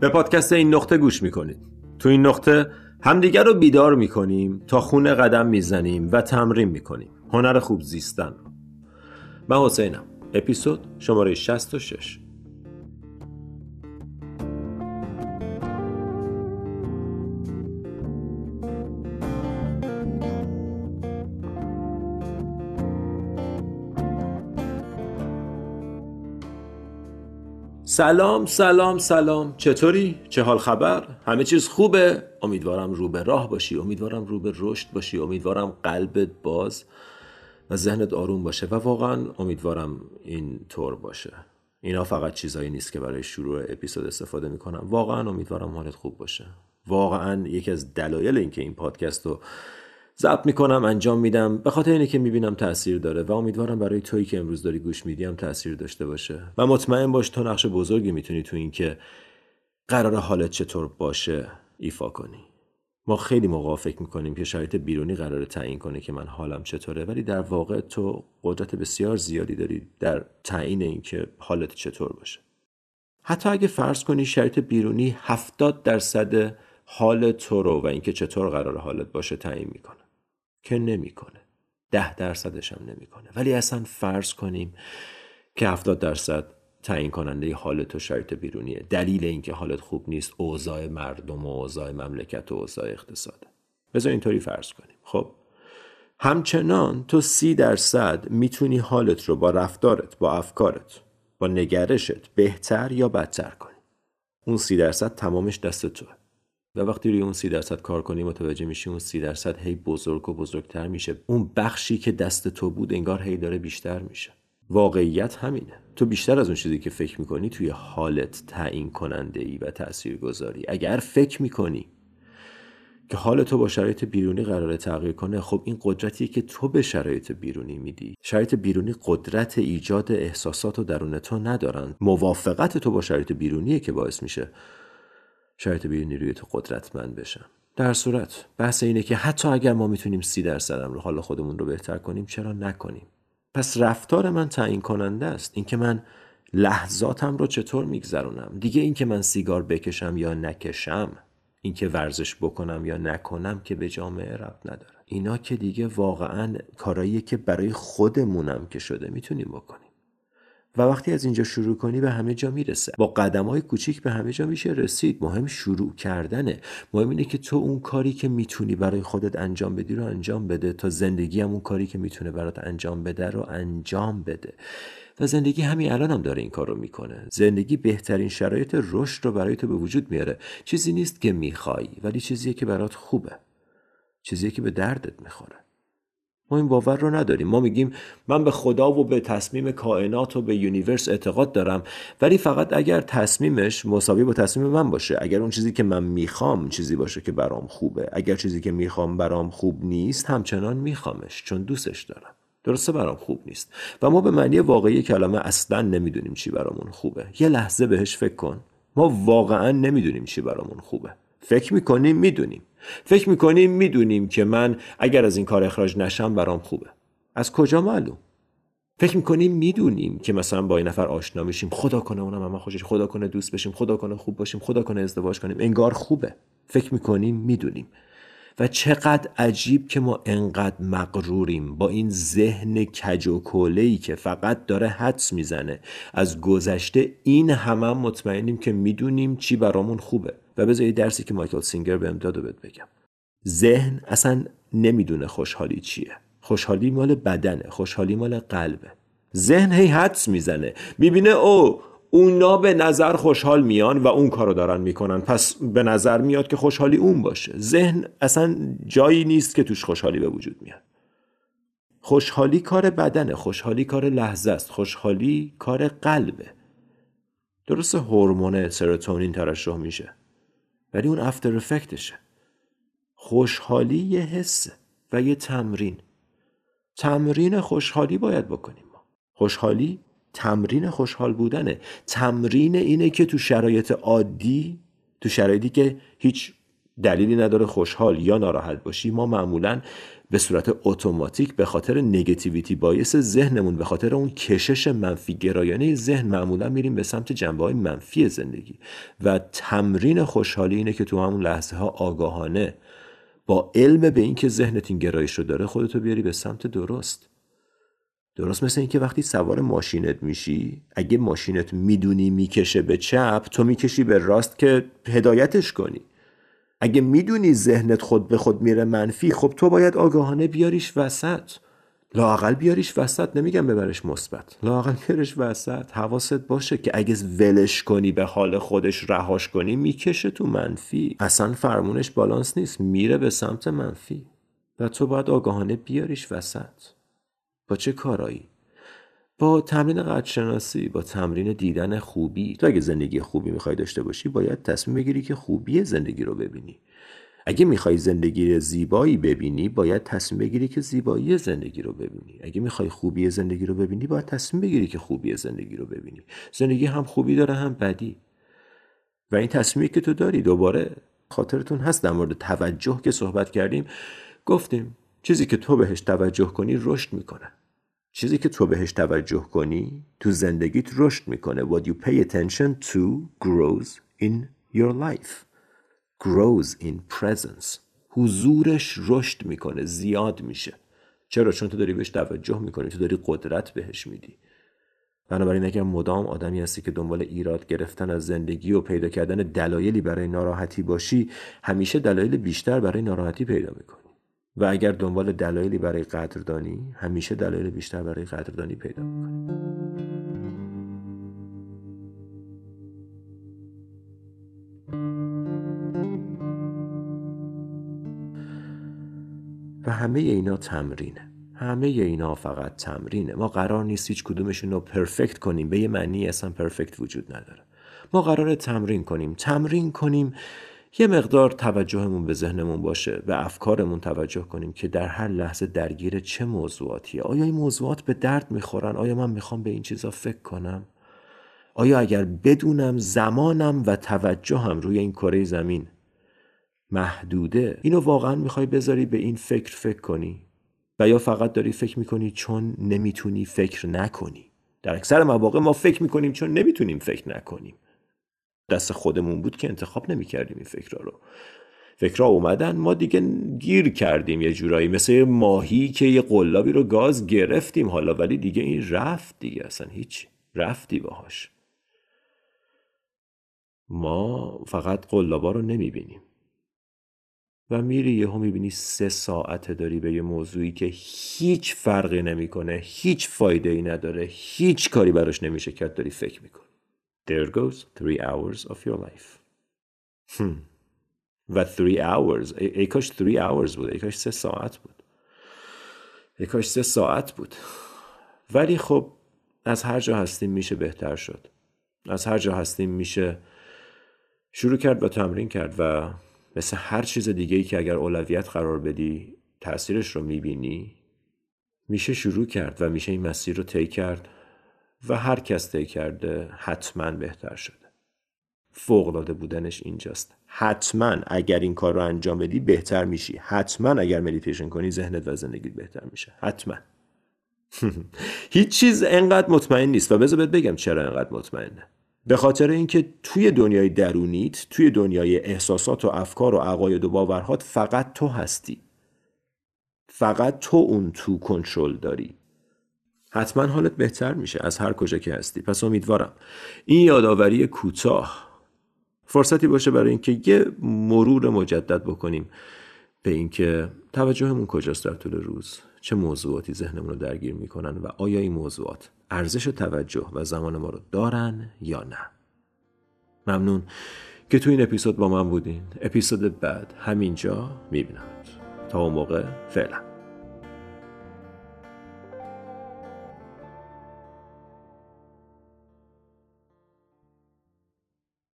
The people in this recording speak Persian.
به پادکست این نقطه گوش می‌کنید. تو این نقطه همدیگر رو بیدار می‌کنیم تا خونه قدم می‌زنیم و تمرین می‌کنیم. هنر خوب زیستن. من حسینم. اپیزود شماره 66 سلام سلام سلام. چطوری؟ چه حال خبر؟ همه چیز خوبه؟ امیدوارم رو به راه باشی. امیدوارم رو به رشد باشی. امیدوارم قلبت باز و ذهنت آروم باشه. و واقعا امیدوارم این طور باشه. اینا فقط چیزایی نیست که برای شروع اپیزود استفاده می‌کنم. واقعا امیدوارم حالت خوب باشه. واقعا یکی از دلایل اینکه این پادکست رو ضبط می‌کنم انجام میدم. به خاطر اینه که می‌بینم تاثیر داره و امیدوارم برای تویی که امروز داری گوش میدی هم تاثیر داشته باشه. و مطمئن باش تو نقش بزرگی می‌تونی تو این که قرار حالت چطور باشه ایفا کنی. ما خیلی موقع فکر می‌کنیم که شرایط بیرونی قرار تعیین کنه که من حالم چطوره ولی در واقع تو قدرت بسیار زیادی داری در تعیین اینکه حالت چطور باشه. حتی اگه فرض کنی شرایط بیرونی 70 درصد حال تو رو و اینکه چطور قرار حالت باشه تعیین می‌کنه. که نمی‌کنه. ده درصدش هم نمی‌کنه. ولی اصلا فرض کنیم که 70 درصد تعیین کننده حالت و شرایط بیرونیه. دلیل اینکه حالت خوب نیست اوضاع مردم و اوضاع مملکت و اوضاع اقتصاده بذار اینطوری فرض کنیم. خب همچنان تو سی درصد می‌تونی حالت رو با رفتارت با افکارت با نگرشت بهتر یا بدتر کنی. اون سی درصد تمامش دست توه. و وقتی روی اون سی درصد کار کنی متوجه میشی اون سی درصد هی بزرگ و بزرگتر میشه. اون بخشی که دست تو بود انگار هی داره بیشتر میشه. واقعیت همینه. تو بیشتر از اون چیزی که فکر می‌کنی توی حالت تعیین کننده ای و تأثیر گذاری اگر فکر می‌کنی که حال تو با شرایط بیرونی قرار تغییر کنه خب این قدرتیه که تو به شرایط بیرونی میدی. شرایط بیرونی قدرت ایجاد احساسات و درون تو ندارن. موافقت تو با شرایط بیرونیه که باعث میشه شرایط بیرونی روی تو قدرتمند بشن در صورت بحث اینه که حتی اگر ما می‌تونیم سی درصدم رو حال خودمون رو بهتر کنیم چرا نکنیم؟ پس رفتار من تعیین کننده است. اینکه من لحظاتم رو چطور میگذرونم؟ دیگه اینکه من سیگار بکشم یا نکشم اینکه ورزش بکنم یا نکنم که به جامعه رب نداره. اینا که دیگه واقعا کارایی که برای خودمونم که شده می‌تونیم بکنیم. و وقتی از اینجا شروع کنی به همه جا می‌رسه. با قدم های کوچیک به همه جا میشه رسید. مهم شروع کردنه. مهم اینه که تو اون کاری که می‌تونی برای خودت انجام بدی رو انجام بده. تا زندگی هم اون کاری که می‌تونه برات انجام بده رو انجام بده. و زندگی همین الان هم داره این کار رو می‌کنه. زندگی بهترین شرایط رشد رو برای تو به وجود میاره. چیزی نیست که می‌خوای ولی چیزیه که برات خوبه. چیزیه که به دردت می‌خوره. ما این باور رو نداریم. ما میگیم من به خدا و به تصمیم کائنات و به یونیورس اعتقاد دارم ولی فقط اگر تصمیمش مساوی با تصمیم من باشه اگر اون چیزی که من می‌خوام چیزی باشه که برام خوبه. اگر چیزی که می‌خوام برام خوب نیست همچنان میخوامش چون دوستش دارم. درسته برام خوب نیست. و ما به معنی واقعی کلمه اصلا نمی‌دونیم چی برامون خوبه. یه لحظه بهش فکر کن. ما واقعا نمی‌دونیم چی برامون خوبه. فکر می‌کنیم می‌دونیم. فکر می‌کنیم می‌دونیم که من اگر از این کار اخراج نشم برام خوبه. از کجا معلوم؟ فکر می‌کنیم می‌دونیم که مثلا با این نفر آشنا میشیم خدا کنه اونم اما خوشش خدا کنه دوست بشیم خدا کنه خوب باشیم خدا کنه ازدواج کنیم. انگار خوبه. فکر می‌کنیم می‌دونیم. و چقدر عجیب که ما انقدر مغروریم با این ذهن کج و که فقط داره حدس می‌زنه. از گذشته این همه هم مطمئنیم که می‌دونیم چی برامون خوبه. و بذار درسی که مایکل سینگر بهم داد و بهت بگم. ذهن اصلا نمی‌دونه خوشحالی چیه. خوشحالی مال بدنه خوشحالی مال قلبه. ذهن هی حدس می‌زنه. می‌بینه او اونا به نظر خوشحال میان و اون کارو دارن می‌کنن. پس به نظر میاد که خوشحالی اون باشه. ذهن اصلا جایی نیست که توش خوشحالی به وجود میاد. خوشحالی کار بدنه خوشحالی کار لحظه است. خوشحالی کار قلبه. درست هورمون سروتونین ترشح میشه. ولی اون افتر افکتشه خوشحالی یه حسه و یه تمرین. تمرین خوشحالی باید بکنیم ما. خوشحالی تمرین خوشحال بودنه. تمرین اینه که تو شرایط عادی تو شرایطی که هیچ دلیلی نداره خوشحال یا ناراحت باشی ما معمولا به صورت اتوماتیک به خاطر نگتیویتی باعث ذهنمون به خاطر اون کشش منفی گرایانه ذهن معمولا میریم به سمت جنبه های منفی زندگی. و تمرین خوشحالی اینه که تو همون لحظه ها آگاهانه با علم به اینکه ذهنت این گرایش رو داره خودتو بیاری به سمت درست. درست مثل اینکه وقتی سوار ماشینت میشی اگه ماشینت می‌دونی می‌کشه به چپ تو می‌کشی به راست که هدایتش کنی. اگه می‌دونی ذهنت خود به خود میره منفی خب تو باید آگاهانه بیاریش وسط. لاقل بیاریش وسط نمیگم ببرش مثبت. لاقل بیارش وسط حواست باشه که اگه ولش کنی به حال خودش رهاش کنی می‌کشه تو منفی. اصلا فرمونش بالانس نیست میره به سمت منفی. و تو باید آگاهانه بیاریش وسط. با چه کارایی؟ با تمرین قدرشناسی با تمرین دیدن خوبی. تو اگه زندگی خوبی می‌خوای داشته باشی باید تصمیم بگیری که خوبی زندگی رو ببینی. اگه می‌خوای زندگی زیبایی ببینی باید تصمیم بگیری که زیبایی زندگی رو ببینی. اگه می‌خوای خوبی زندگی رو ببینی باید تصمیم بگیری که خوبی زندگی رو ببینی. زندگی هم خوبی داره هم بدی. و این تصمیمی که تو داری دوباره خاطرتون هست در مورد توجه که صحبت کردیم. گفتیم چیزی که تو بهش توجه کنی رشد می‌کنه. چیزی که تو بهش توجه کنی تو زندگیت رشد می‌کنه. What you pay attention to grows in your life. Grows in presence. حضورش رشد می‌کنه زیاد میشه. چرا؟ چون تو داری بهش توجه می‌کنی تو داری قدرت بهش میدی. بنابراین اگر مدام آدمی هستی که دنبال ایراد گرفتن از زندگی و پیدا کردن دلایلی برای ناراحتی باشی همیشه دلایل بیشتر برای ناراحتی پیدا می‌کنی. و اگر دنبال دلایلی برای قدردانی همیشه دلایل بیشتر برای قدردانی پیدا می‌کنی و همه اینا تمرینه. همه اینا فقط تمرینه. ما قرار نیست هیچ کدومشون رو پرفکت کنیم. به یه معنی اصلا پرفکت وجود نداره. ما قرار تمرین کنیم. تمرین کنیم یه مقدار توجهمون به ذهنمون باشه به افکارمون توجه کنیم که در هر لحظه درگیر چه موضوعاتیه. آیا این موضوعات به درد می‌خورن؟ آیا من می‌خوام به این چیزا فکر کنم؟ آیا اگر بدونم زمانم و توجهم روی این کره زمین محدوده اینو واقعا می‌خوای بذاری به این فکر فکر کنی؟ و یا فقط داری فکر می‌کنی چون نمی‌تونی فکر نکنی؟ در اکثر مواقع ما فکر می‌کنیم چون نمی‌تونیم فکر نکنیم. دست خودمون بود که انتخاب نمی‌کردیم این فکرها رو. فکرها اومدن ما دیگه گیر کردیم یه جورایی. مثل ماهی که یه قلابی رو گاز گرفتیم حالا ولی دیگه این رفت دیگه. اصلا هیچ رفتی باهاش. ما فقط قلابا رو نمی‌بینیم. و میری یهو می‌بینی سه ساعت داری به یه موضوعی که هیچ فرقی نمی‌کنه هیچ فایده ای نداره هیچ کاری براش نمیشه کرد داری فکر می‌کنی. There goes three hours of your life. Hmm. و three hours ای, کاش three hours بود. ای کاش سه ساعت بود. ای کاش سه ساعت بود. ولی خب از هر جا هستیم میشه بهتر شد. از هر جا هستیم میشه شروع کرد و تمرین کرد و مثل هر چیز دیگه ای که اگر اولویت قرار بدی تاثیرش رو می‌بینی. میشه شروع کرد و میشه این مسیر رو طی کرد. و هر کس طی کرده حتما بهتر شده. فوق بودنش اینجاست. حتما اگر این کار رو انجام بدی بهتر میشی. حتما اگر مدیتیشن کنی ذهنت و زندگیت بهتر میشه. حتما. هیچ چیز انقدر مطمئن نیست و بذار بگم چرا انقدر مطمئنه. به خاطر اینکه توی دنیای درونیت توی دنیای احساسات و افکار و عقاید و باورهات فقط تو هستی. فقط تو اون تو کنترل داری. حتما حالت بهتر میشه از هر کجا که هستی. پس امیدوارم. این یادآوری کوتاه فرصتی باشه برای اینکه یه مرور مجدد بکنیم به اینکه توجهمون کجاست در طول روز؟ چه موضوعاتی ذهنمون رو درگیر می‌کنن و آیا این موضوعات ارزش توجه و زمان ما رو دارن یا نه؟ ممنون که تو این اپیزود با من بودین. اپیزود بعد همینجا می‌بینم تا اون موقع فعلا.